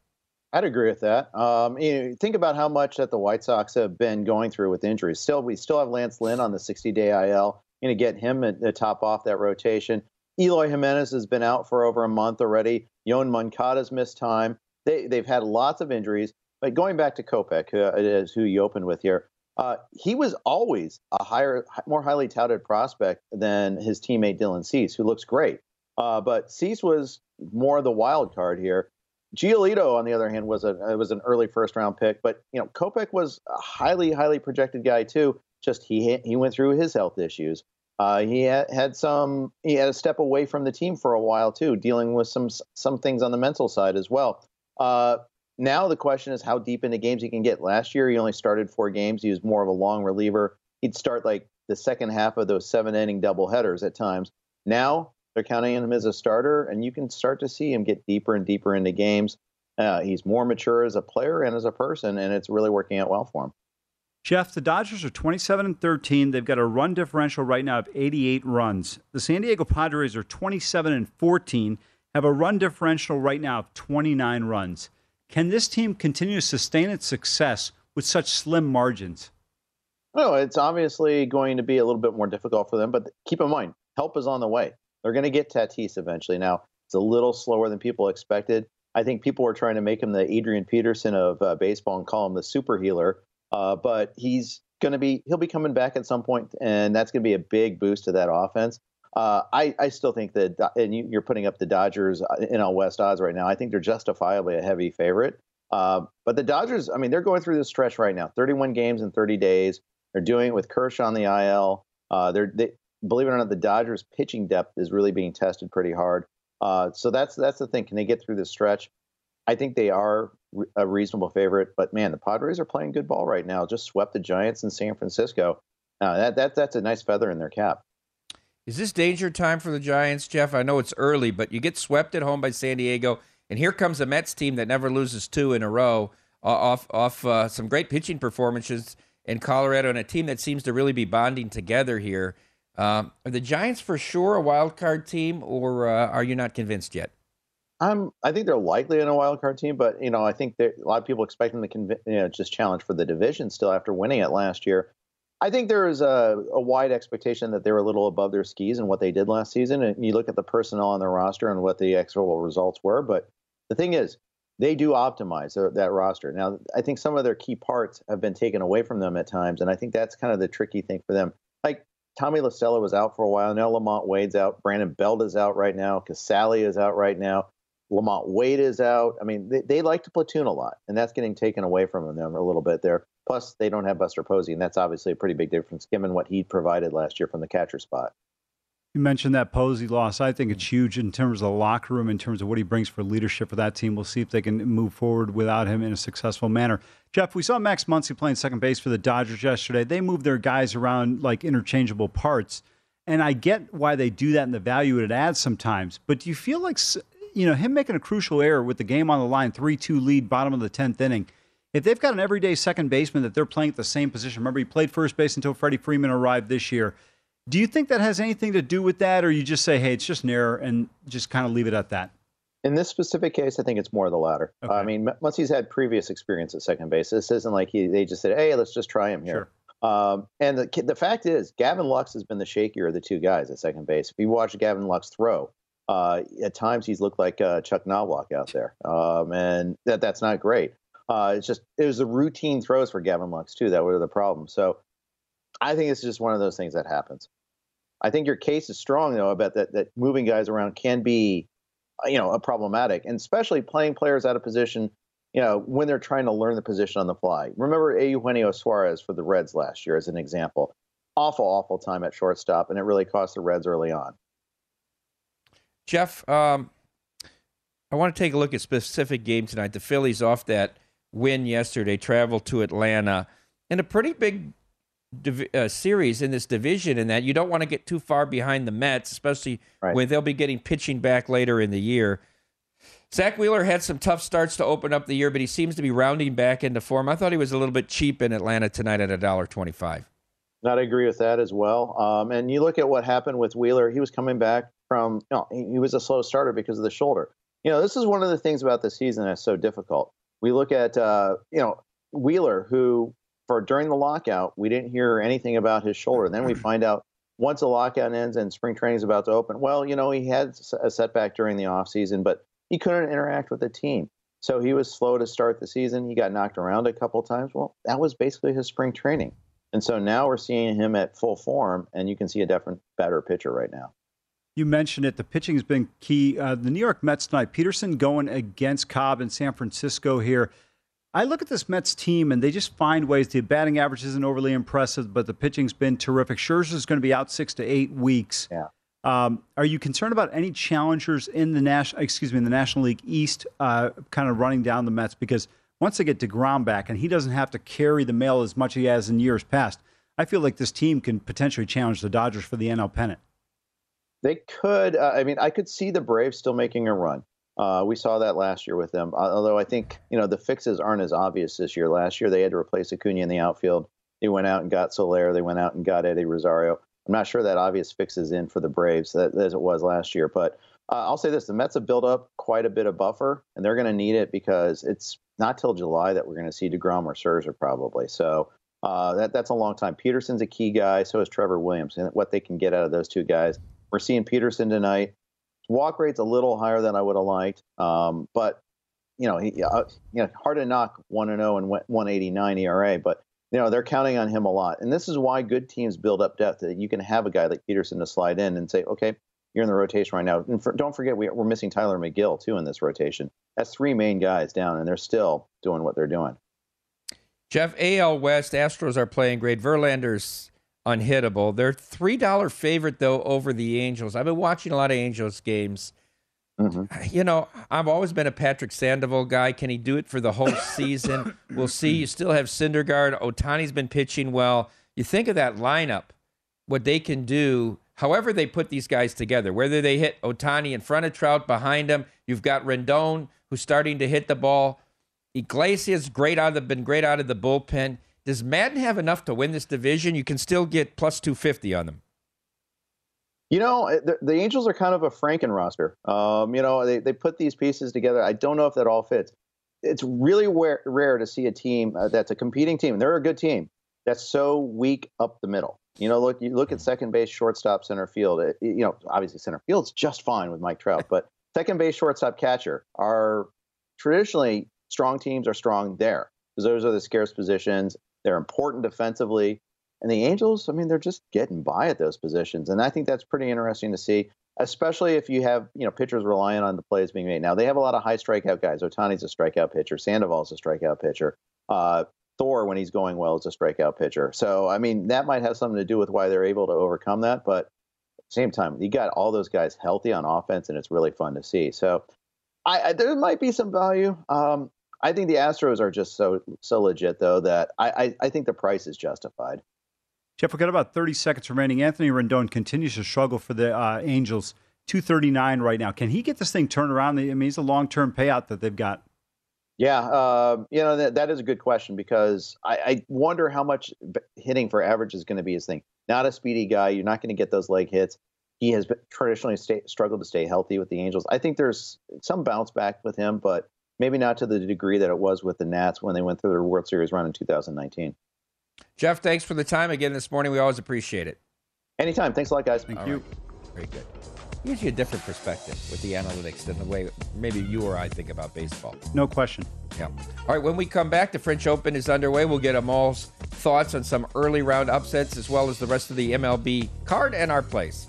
I'd agree with that. Um, you know, think about how much that the White Sox have been going through with injuries. Still, we still have Lance Lynn on the 60-day IL. Going to get him at the top off that rotation. Eloy Jimenez has been out for over a month already. Yoan Moncada's missed time. They they've had lots of injuries. But going back to Kopech, who is who you opened with here, uh, he was always a higher, more highly touted prospect than his teammate Dylan Cease, who looks great. Uh, but Cease was more the wild card here. Giolito, on the other hand, was a was an early first round pick, but you know Kopech was a highly highly projected guy too. Just he he went through his health issues. Uh, he had, had some he had a step away from the team for a while too, dealing with some some things on the mental side as well. Uh, now the question is how deep into games he can get. Last year he only started four games. He was more of a long reliever. He'd start like the second half of those seven inning double headers at times. Now They're counting him as a starter, and you can start to see him get deeper and deeper into games. Uh, he's more mature as a player and as a person, and it's really working out well for him. Jeff, the Dodgers are 27 and 13. They've got a run differential right now of 88 runs. The San Diego Padres are 27 and 14, have a run differential right now of 29 runs. Can this team continue to sustain its success with such slim margins? No, it's obviously going to be a little bit more difficult for them, but keep in mind, help is on the way. They're going to get Tatis eventually. Now, it's a little slower than people expected. I think people were trying to make him the Adrian Peterson of uh, baseball and call him the super healer, uh, but he's going to be he'll be coming back at some point, and that's going to be a big boost to that offense. Uh, I, I still think that, and you, are putting up the Dodgers uh, in NL West odds right now. I think they're justifiably a heavy favorite. Uh, but the Dodgers, I mean, they're going through this stretch right now 31 games in 30 days. They're doing it with Kershaw on the IL. Uh, they're, they, believe it or not, the Dodgers' pitching depth is really being tested pretty hard. Uh, so that's that's the thing. Can they get through this stretch? I think they are a reasonable favorite. But man, the Padres are playing good ball right now. Just swept the Giants in San Francisco. Uh, that that that's a nice feather in their cap. Is this danger time for the Giants, Jeff? I know it's early, but you get swept at home by San Diego, and here comes a Mets team that never loses two in a row off off uh, some great pitching performances in Colorado, and a team that seems to really be bonding together here. Um, are the Giants for sure a wild card team, or uh, are you not convinced yet? I'm. I think they're likely in a wild card team, but you know, I think a lot of people expect them to conv- you know, just challenge for the division still after winning it last year. I think there is a, a, wide expectation that they're a little above their skis in what they did last season. And you look at the personnel on their roster and what the actual results were. But the thing is, they do optimize their, that roster. Now, I think some of their key parts have been taken away from them at times. And I think that's kind of the tricky thing for them. Like Tommy La Stella was out for a while. Now LaMonte Wade's out. Brandon Belt is out right now. Casali is out right now. LaMonte Wade is out. I mean, they, they like to platoon a lot, and that's getting taken away from them a little bit there. Plus, they don't have Buster Posey, and that's obviously a pretty big difference given what he provided last year from the catcher spot. You mentioned that Posey loss. I think it's huge in terms of the locker room, in terms of what he brings for leadership for that team. We'll see if they can move forward without him in a successful manner. Jeff, we saw Max Muncy playing second base for the Dodgers yesterday. They move their guys around like interchangeable parts. And I get why they do that and the value it adds sometimes. But do you feel like, you know, him making a crucial error with the game on the line, 3 2 lead, bottom of the 10th inning, if they've got an everyday second baseman that they're playing at the same position, remember he played first base until Freddie Freeman arrived this year. Do you think that has anything to do with that, or you just say, hey, it's just an error and just kind of leave it at that? In this specific case, I think it's more of the latter. Okay. I mean, once he's had previous experience at second base, this isn't like he, they just said, hey, let's just try him here. Sure. Um, and the, the fact is, Gavin Lux has been the shakier of the two guys at second base. If you watch Gavin Lux throw, uh, at times he's looked like uh, Chuck Knoblauch out there, um, and that that's not great. Uh, it's just it was the routine throws for Gavin Lux too that were the problem. So I think it's just one of those things that happens. I think your case is strong though about that that moving guys around can be, you know, a problematic, and especially playing players out of position. You know, when they're trying to learn the position on the fly. Remember Eugenio Suarez for the Reds last year as an example. Awful, awful time at shortstop, and it really cost the Reds early on. Jeff, um, I want to take a look at specific game tonight. The Phillies off that win yesterday, travel to Atlanta, and a pretty big div- uh, series in this division. In that you don't want to get too far behind the Mets, especially right. when they'll be getting pitching back later in the year. Zack Wheeler had some tough starts to open up the year, but he seems to be rounding back into form. I thought he was a little bit cheap in Atlanta tonight at a dollar twenty-five. Not agree with that as well. Um, and you look at what happened with Wheeler; he was coming back from. You know, he was a slow starter because of the shoulder. You know, this is one of the things about the season that's so difficult. We look at uh, you know Wheeler, who for during the lockout we didn't hear anything about his shoulder. Then we find out once the lockout ends and spring training is about to open. Well, you know he had a setback during the offseason, but he couldn't interact with the team. So he was slow to start the season. He got knocked around a couple times. Well, that was basically his spring training. And so now we're seeing him at full form, and you can see a different, better pitcher right now. You mentioned it. The pitching has been key. Uh, the New York Mets tonight, Peterson going against Cobb in San Francisco here. I look at this Mets team and they just find ways. The batting average isn't overly impressive, but the pitching's been terrific. Scherzer's going to be out six to eight weeks. Yeah. Um, are you concerned about any challengers in the national, excuse me, in the National League East, uh, kind of running down the Mets? Because once they get Degrom back and he doesn't have to carry the mail as much as he has in years past, I feel like this team can potentially challenge the Dodgers for the NL pennant. They could. Uh, I mean, I could see the Braves still making a run. Uh, we saw that last year with them. Although I think you know the fixes aren't as obvious this year. Last year they had to replace Acuna in the outfield. They went out and got Soler. They went out and got Eddie Rosario. I'm not sure that obvious fixes in for the Braves that, as it was last year. But uh, I'll say this: the Mets have built up quite a bit of buffer, and they're going to need it because it's not till July that we're going to see Degrom or Scherzer probably. So uh, that that's a long time. Peterson's a key guy. So is Trevor Williams, and what they can get out of those two guys. We're seeing Peterson tonight. Walk rate's a little higher than I would have liked, um, but you know, he, uh, you know, hard to knock one and zero and 189 ERA, but you know they're counting on him a lot, and this is why good teams build up depth. That you can have a guy like Peterson to slide in and say, okay, you're in the rotation right now. And for, don't forget, we, we're missing Tylor Megill too in this rotation. That's three main guys down, and they're still doing what they're doing. Jeff, AL West Astros are playing great. Verlander's unhittable. They're three dollar favorite though over the Angels. I've been watching a lot of Angels games. Mm-hmm. You know, I've always been a Patrick Sandoval guy. Can he do it for the whole season? we'll see. You still have Syndergaard. Ohtani's been pitching well. You think of that lineup, what they can do however they put these guys together, whether they hit Ohtani in front of Trout, behind him, you've got Rendon who's starting to hit the ball. Iglesias great out of the, been great out of the bullpen. Does Maddon have enough to win this division? You can still get plus 250 on them. You know, eh, the, the Angels are kind of a Franken roster. Um, you know, they, they put these pieces together. I don't know if that all fits. It's really rare, rare to see a team uh, that's a competing team. They're a good team that's so weak up the middle. You know, look you look at second base, shortstop, center field. It, you know, obviously center field's just fine with Mike Trout, but second base, shortstop, catcher are traditionally strong teams are strong there because those are the scarce positions. They're important defensively, and the Angels, I mean, they're just getting by at those positions, and I think that's pretty interesting to see. Especially if you have you know pitchers relying on the plays being made. Now they have a lot of high strikeout guys. Ohtani's a strikeout pitcher. Sandoval's a strikeout pitcher. Uh, Thor, when he's going well, is a strikeout pitcher. So, I mean, that might have something to do with why they're able to overcome that. But at the same time, you got all those guys healthy on offense, and it's really fun to see. So, I, I there might be some value. Um, I think the Astros are just so so legit, though, that I, I, I think the price is justified. Jeff, we've got about 30 seconds remaining. Anthony Rendon continues to struggle for the uh, Angels. 239 right now. Can he get this thing turned around? I mean, it's a long term payout that they've got. Yeah, uh, you know that, that is a good question because I, I wonder how much hitting for average is going to be his thing. Not a speedy guy, you're not going to get those leg hits. He has traditionally stay, struggled to stay healthy with the Angels. I think there's some bounce back with him, but maybe not to the degree that it was with the Nats when they went through their World Series run in 2019. Jeff, thanks for the time again this morning. We always appreciate it. Anytime. Thanks a lot, guys. Thank All you. Right. Very good gives you a different perspective with the analytics than the way maybe you or I think about baseball. No question. Yeah. All right. When we come back, the French Open is underway. We'll get Amal's thoughts on some early round upsets as well as the rest of the MLB card and our place.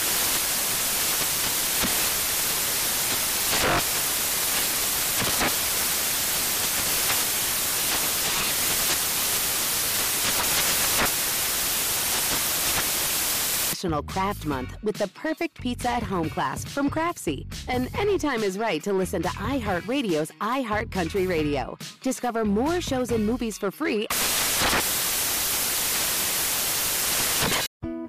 National Craft Month with the perfect pizza at home class from Craftsy. And anytime is right to listen to iHeartRadio's iHeartCountry Radio. Discover more shows and movies for free.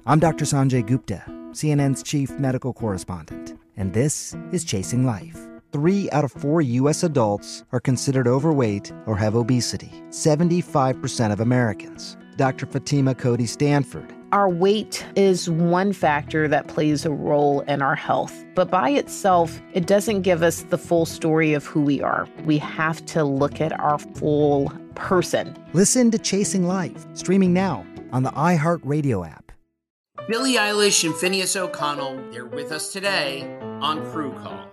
I'm Dr. Sanjay Gupta, CNN's chief medical correspondent. and this is Chasing Life. Three out of four U.S. adults are considered overweight or have obesity, 75% of Americans. Dr. Fatima Cody Stanford. Our weight is one factor that plays a role in our health, but by itself, it doesn't give us the full story of who we are. We have to look at our full person. Listen to Chasing Life, streaming now on the iHeartRadio app. Billie Eilish and Finneas O'Connell, they're with us today on Crew Call.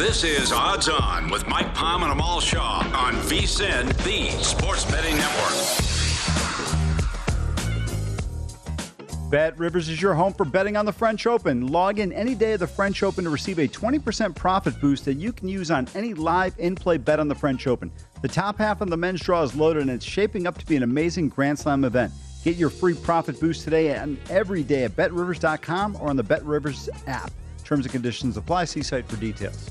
This is Odds On with Mike Palm and Amal Shah on VSIN, the Sports Betting Network. BetRivers is your home for betting on the French Open. Log in any day of the French Open to receive a 20% profit boost that you can use on any live in play bet on the French Open. The top half of the men's draw is loaded and it's shaping up to be an amazing Grand Slam event. Get your free profit boost today and every day at betrivers.com or on the BetRivers app. Terms and conditions apply. See site for details.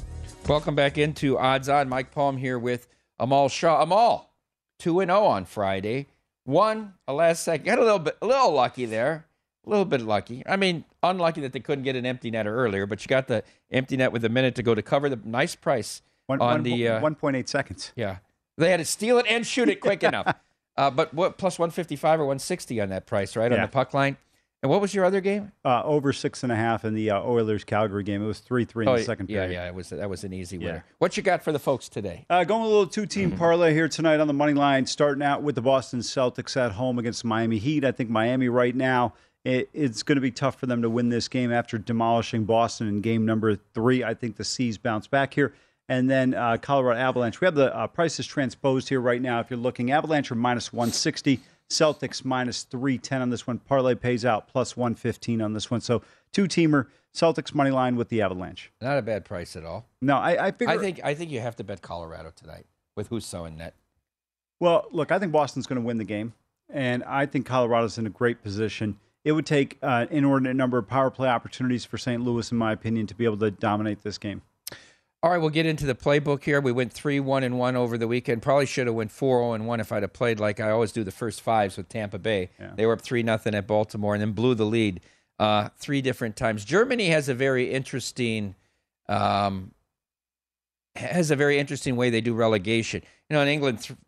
Welcome back into Odds On. Mike Palm here with Amal Shah. Amal, 2 0 on Friday. One, a last second. Got a little bit, a little lucky there. A little bit lucky. I mean, unlucky that they couldn't get an empty netter earlier, but you got the empty net with a minute to go to cover the nice price One- on one- the uh, 1.8 seconds. Yeah, they had to steal it and shoot it quick enough. Uh, but what plus 155 or 160 on that price, right on the puck line? And what was your other game? Uh, over six and a half in the uh, Oilers Calgary game. It was 3 3 in Oh, the second yeah, period. yeah, it was that was an easy Yeah. winner. What you got for the folks today? Uh, going a little two team parlay here tonight on the money line, starting out with the Boston Celtics at home against Miami Heat. I think Miami right now, it, it's going to be tough for them to win this game after demolishing Boston in game number three. I think the Seas bounce back here. And then uh, Colorado Avalanche. We have the uh, prices transposed here right now. If you're looking, Avalanche are minus 160, Celtics minus 310 on this one. Parlay pays out plus 115 on this one. So two teamer, Celtics money line with the Avalanche. Not a bad price at all. No, I, I figure. I think I think you have to bet Colorado tonight with Husso in net. Well, look, I think Boston's going to win the game, and I think Colorado's in a great position. It would take uh, an inordinate number of power play opportunities for St. Louis, in my opinion, to be able to dominate this game. All right, we'll get into the playbook here. We went three one and one over the weekend. Probably should have went four zero and one if I'd have played like I always do the first fives with Tampa Bay. They were up three nothing at Baltimore and then blew the lead uh, three different times. Germany has a very interesting um, has a very interesting way they do relegation. You know, in England, th-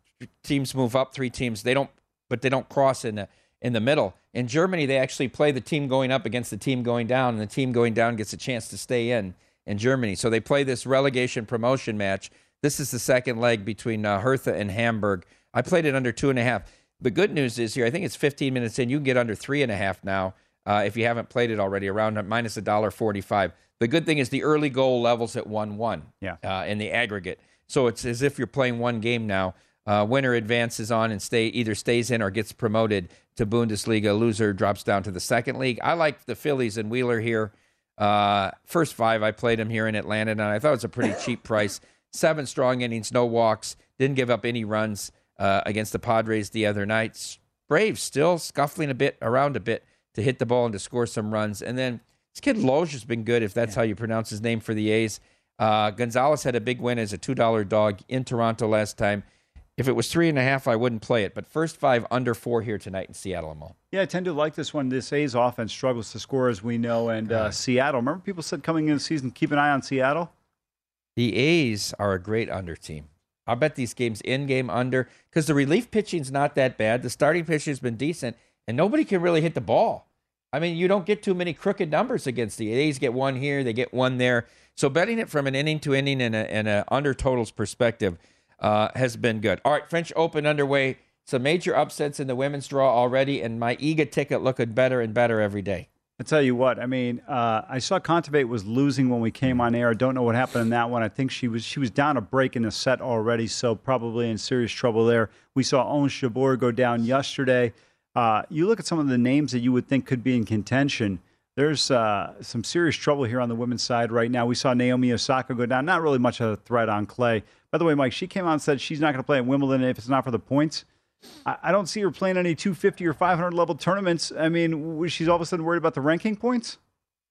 teams move up, three teams they don't, but they don't cross in the in the middle. In Germany, they actually play the team going up against the team going down, and the team going down gets a chance to stay in in Germany. So they play this relegation promotion match. This is the second leg between uh, Hertha and Hamburg. I played it under two and a half. The good news is here, I think it's 15 minutes in. You can get under three and a half now uh, if you haven't played it already, around minus a dollar forty-five. The good thing is the early goal levels at one-one. Yeah. Uh, in the aggregate, so it's as if you're playing one game now. Uh, winner advances on and stay either stays in or gets promoted to Bundesliga. Loser drops down to the second league. I like the Phillies and Wheeler here. Uh, first five, I played him here in Atlanta, and I thought it was a pretty cheap price. Seven strong innings, no walks, didn't give up any runs uh, against the Padres the other night. Braves still scuffling a bit around a bit to hit the ball and to score some runs. And then this kid Logue has been good, if that's how you pronounce his name for the A's. Uh, Gonzalez had a big win as a two dollar dog in Toronto last time. If it was three and a half, I wouldn't play it. But first five under four here tonight in Seattle Mall. Yeah, I tend to like this one. This A's offense struggles to score, as we know, and uh, Seattle. Remember, people said coming in the season, keep an eye on Seattle. The A's are a great under team. I bet these games in game under because the relief pitching's not that bad. The starting pitching's been decent, and nobody can really hit the ball. I mean, you don't get too many crooked numbers against the A's. Get one here, they get one there. So betting it from an inning to inning and a, and a under totals perspective uh, has been good. All right, French Open underway. Some major upsets in the women's draw already, and my Iga ticket looking better and better every day. I tell you what, I mean, uh, I saw Kontaveit was losing when we came on air. I don't know what happened in that one. I think she was she was down a break in the set already, so probably in serious trouble there. We saw Ons Jabeur go down yesterday. Uh, you look at some of the names that you would think could be in contention. there's uh, some serious trouble here on the women's side right now. We saw Naomi Osaka go down. Not really much of a threat on clay. By the way, Mike, she came out and said she's not going to play at Wimbledon if it's not for the points. I, I don't see her playing any 250 or 500 level tournaments. I mean, she's all of a sudden worried about the ranking points.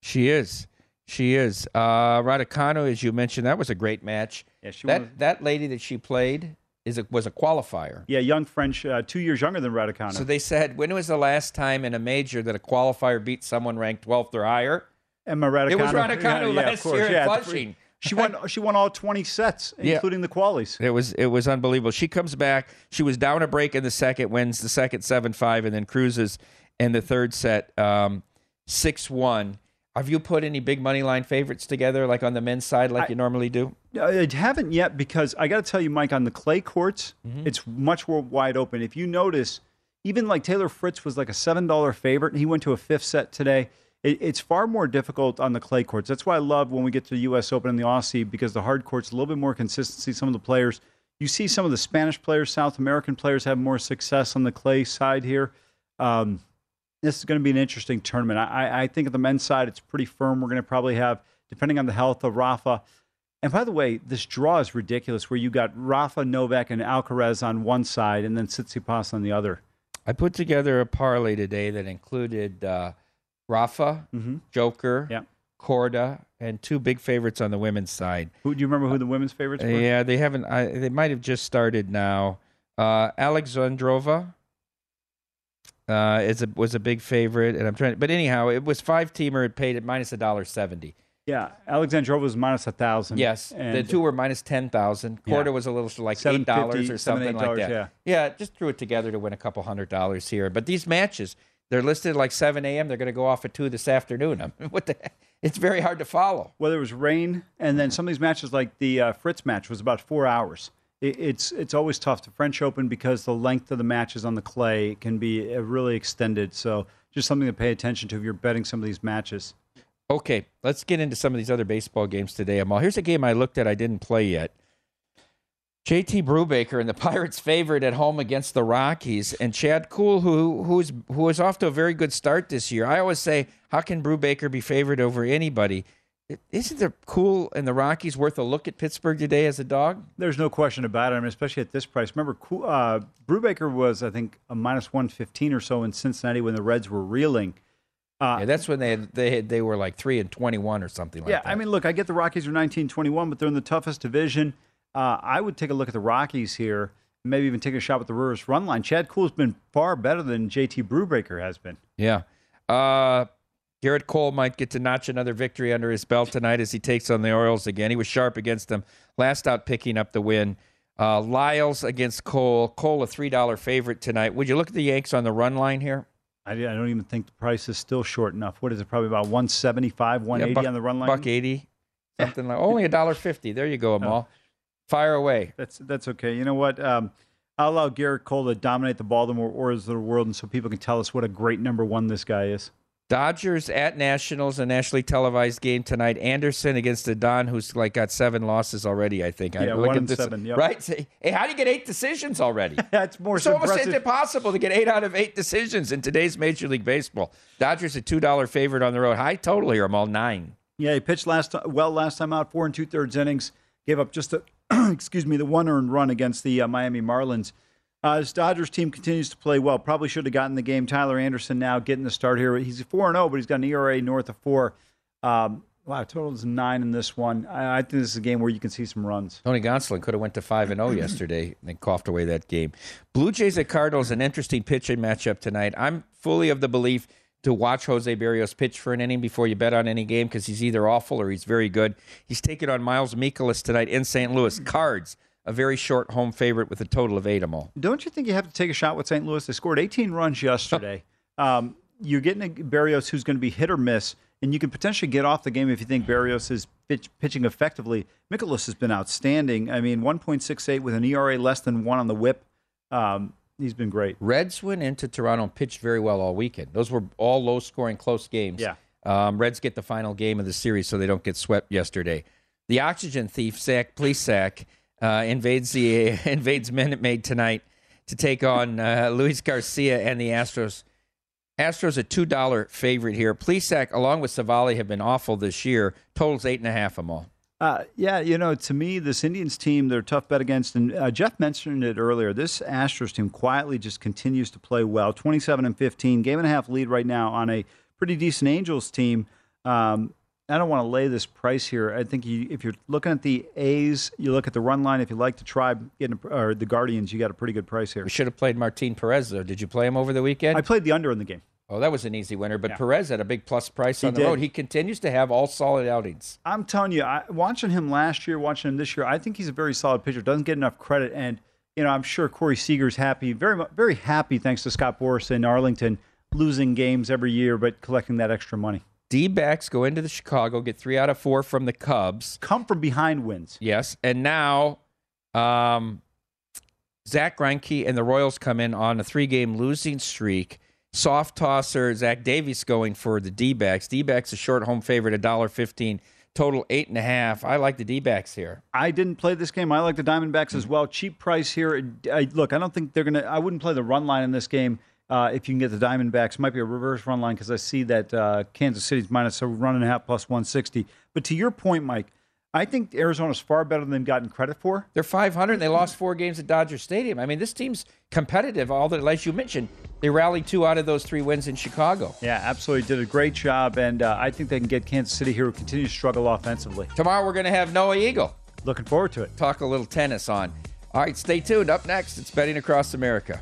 She is. She is. Uh, Raducanu, as you mentioned, that was a great match. Yeah, she that was- that lady that she played is a, was a qualifier. Yeah, young French, uh, two years younger than Raducanu. So they said, when was the last time in a major that a qualifier beat someone ranked 12th or higher? Emma Raducanu. It was Raducanu Yeah, yeah, last course. year at Yeah, Flushing. She won. She won all 20 sets, Yeah. including the qualies. It was it was unbelievable. She comes back. She was down a break in the second, wins the second seven five, and then cruises in the third set um, six one. Have you put any big money line favorites together, like on the men's side, like you normally do? I haven't yet because I got to tell you, Mike, on the clay courts, Mm-hmm. it's much more wide open. If you notice, even like Taylor Fritz was like a seven dollar favorite, and he went to a fifth set today. It, it's far more difficult on the clay courts. That's why I love when we get to the U.S. Open and the Aussie because the hard courts a little bit more consistency. Some of the players, you see, some of the Spanish players, South American players have more success on the clay side here. Um, this is going to be an interesting tournament. I, I think at the men's side, it's pretty firm. We're going to probably have, depending on the health of Rafa. And by the way, this draw is ridiculous where you got Rafa, Novak, and Alcaraz on one side and then Tsitsipas on the other. I put together a parlay today that included uh, Rafa, Joker, Korda, and two big favorites on the women's side. Who do you remember who the women's favorites were? Yeah, they haven't. I, they might have just started now. Uh, Alexandrova uh, is a, was a big favorite, and I'm trying. But anyhow, it was five teamer. It paid at minus a dollar seventy. Yeah, Alexandrova was minus a thousand. Yes, the two were minus ten thousand. Yeah. Korda was a little like eight $7.50, dollars or something $7, like that. yeah. yeah, just threw it together to win a couple hundred dollars here. But these matches, they're listed like seven a.m. They're going to go off at two this afternoon. I mean, what the? It's very hard to follow. Well, there was rain, and then some of these matches, like the uh, Fritz match, was about four hours. It, it's it's always tough. The French Open because the length of the matches on the clay can be uh, really extended. So just something to pay attention to if you're betting some of these matches. Okay, let's get into some of these other baseball games today, Amal. Here's a game I looked at I didn't play yet. JT Brubaker and the Pirates favorite at home against the Rockies, and Chad Kuhl, who who's who is off to a very good start this year. I always say, how can Brubaker be favored over anybody? Isn't the Kuhl and the Rockies worth a look at Pittsburgh today as a dog? There's no question about it. I mean, especially at this price. Remember, Kuhl- uh, Brubaker was I think a minus one fifteen or so in Cincinnati when the Reds were reeling. Uh, yeah, that's when they had, they had, they were like three and twenty one or something like yeah, that. Yeah, I mean, look, I get the Rockies are 19 21, but they're in the toughest division. Uh, I would take a look at the Rockies here, maybe even take a shot with the Brewers run line. Chad Kuhl's been far better than JT Brubaker has been. Yeah. Uh, Gerrit Cole might get to notch another victory under his belt tonight as he takes on the Orioles again. He was sharp against them last out, picking up the win. Uh, Lyles against Cole. Cole, a $3 favorite tonight. Would you look at the Yanks on the run line here? I, don't even think the price is still short enough. What is it? Probably about 175, 180 Yeah, buck- on the run line? Buck 80, something like Only a dollar fifty. There you go, Amal. Fire away. That's that's okay. You know what? Um, I'll allow Gerrit Cole to dominate the Baltimore Orioles of the world, and so people can tell us what a great number one this guy is. Dodgers at Nationals, a nationally televised game tonight. Anderson against the Don, who's like got seven losses already. I think. I Yeah, look one at and this- seven, yep. Right? Hey, how do you get eight decisions already? That's more It's almost impossible to get eight out of eight decisions in today's Major League Baseball. Dodgers a two dollar favorite on the road. High total here. I'm all nine. Yeah, he pitched last well last time out, four and two thirds innings. Gave up just a excuse me the one earned run against the uh, Miami Marlins. Uh, his Dodgers team continues to play well. Probably should have gotten the game. Tyler Anderson now getting the start here. He's four and zero, but he's got an ERA north of four. Um, wow, total is nine in this one. I, I think this is a game where you can see some runs. Tony Gonsolin could have went to five and zero yesterday and coughed away that game. Blue Jays at Cardinals, an interesting pitching matchup tonight. I'm fully of the belief to watch Jose Berrios pitch for an inning before you bet on any game because he's either awful or he's very good. He's taking on Miles Mikolas tonight in St. Louis. Cards, a very short home favorite with a total of eight of them all. Don't you think you have to take a shot with St. Louis? They scored 18 runs yesterday. um, you're getting a Berrios who's going to be hit or miss, and you can potentially get off the game if you think Berrios is pitch, pitching effectively. Mikolas has been outstanding. I mean, 1.68 with an ERA less than one on the whip. Um, he's been great. Reds went into Toronto and pitched very well all weekend. Those were all low scoring, close games. Yeah. Um, Reds get the final game of the series so they don't get swept yesterday. The oxygen thief, Zach Plesac, uh, invades the invades Minute Maid tonight to take on uh, Luis Garcia and the Astros. Astros a two dollar favorite here. Plesac, along with Civale, have been awful this year. Totals eight and a half. Them all. Uh, yeah, you know, to me, this Indians team, they're a tough bet against. And uh, Jeff mentioned it earlier. This Astros team quietly just continues to play well. 27 and 15, game and a half lead right now on a pretty decent Angels team. Um, I don't want to lay this price here. I think you, if you're looking at the A's, you look at the run line. If you like the tribe getting or the Guardians, you got a pretty good price here. We should have played Martin Perez though. Did you play him over the weekend? I played the under in the game. Oh, that was an easy winner. But Yeah. Perez had a big plus price He on the did. road. He continues to have all solid outings. I'm telling you, I, watching him last year, watching him this year, I think he's a very solid pitcher. Doesn't get enough credit, and you know, I'm sure Corey Seager's happy, very very happy, thanks to Scott Boras in Arlington, losing games every year but collecting that extra money. D backs go into the Chicago, get three out of four from the Cubs. Come from behind wins. Yes, and now um, Zack Greinke and the Royals come in on a three-game losing streak. Soft tosser Zach Davies going for the D-backs. D-backs a short home favorite, a dollar fifteen. Total eight and a half. I like the D-backs here. I didn't play this game. I like the Diamondbacks as well. Cheap price here. I, look, I don't think they're gonna. I wouldn't play the run line in this game. Uh, if you can get the Diamondbacks, might be a reverse run line because I see that uh, Kansas City's minus a run and a half plus 160. But to your point, Mike, I think Arizona's far better than they've gotten credit for. They're 500. and They lost four games at Dodger Stadium. I mean, this team's competitive. All the, as you mentioned, they rallied two out of those three wins in Chicago. Yeah, absolutely. Did a great job, and uh, I think they can get Kansas City here, who continue to struggle offensively. Tomorrow we're going to have Noah Eagle. Looking forward to it. Talk a little tennis on. All right, stay tuned. Up next, it's Betting Across America.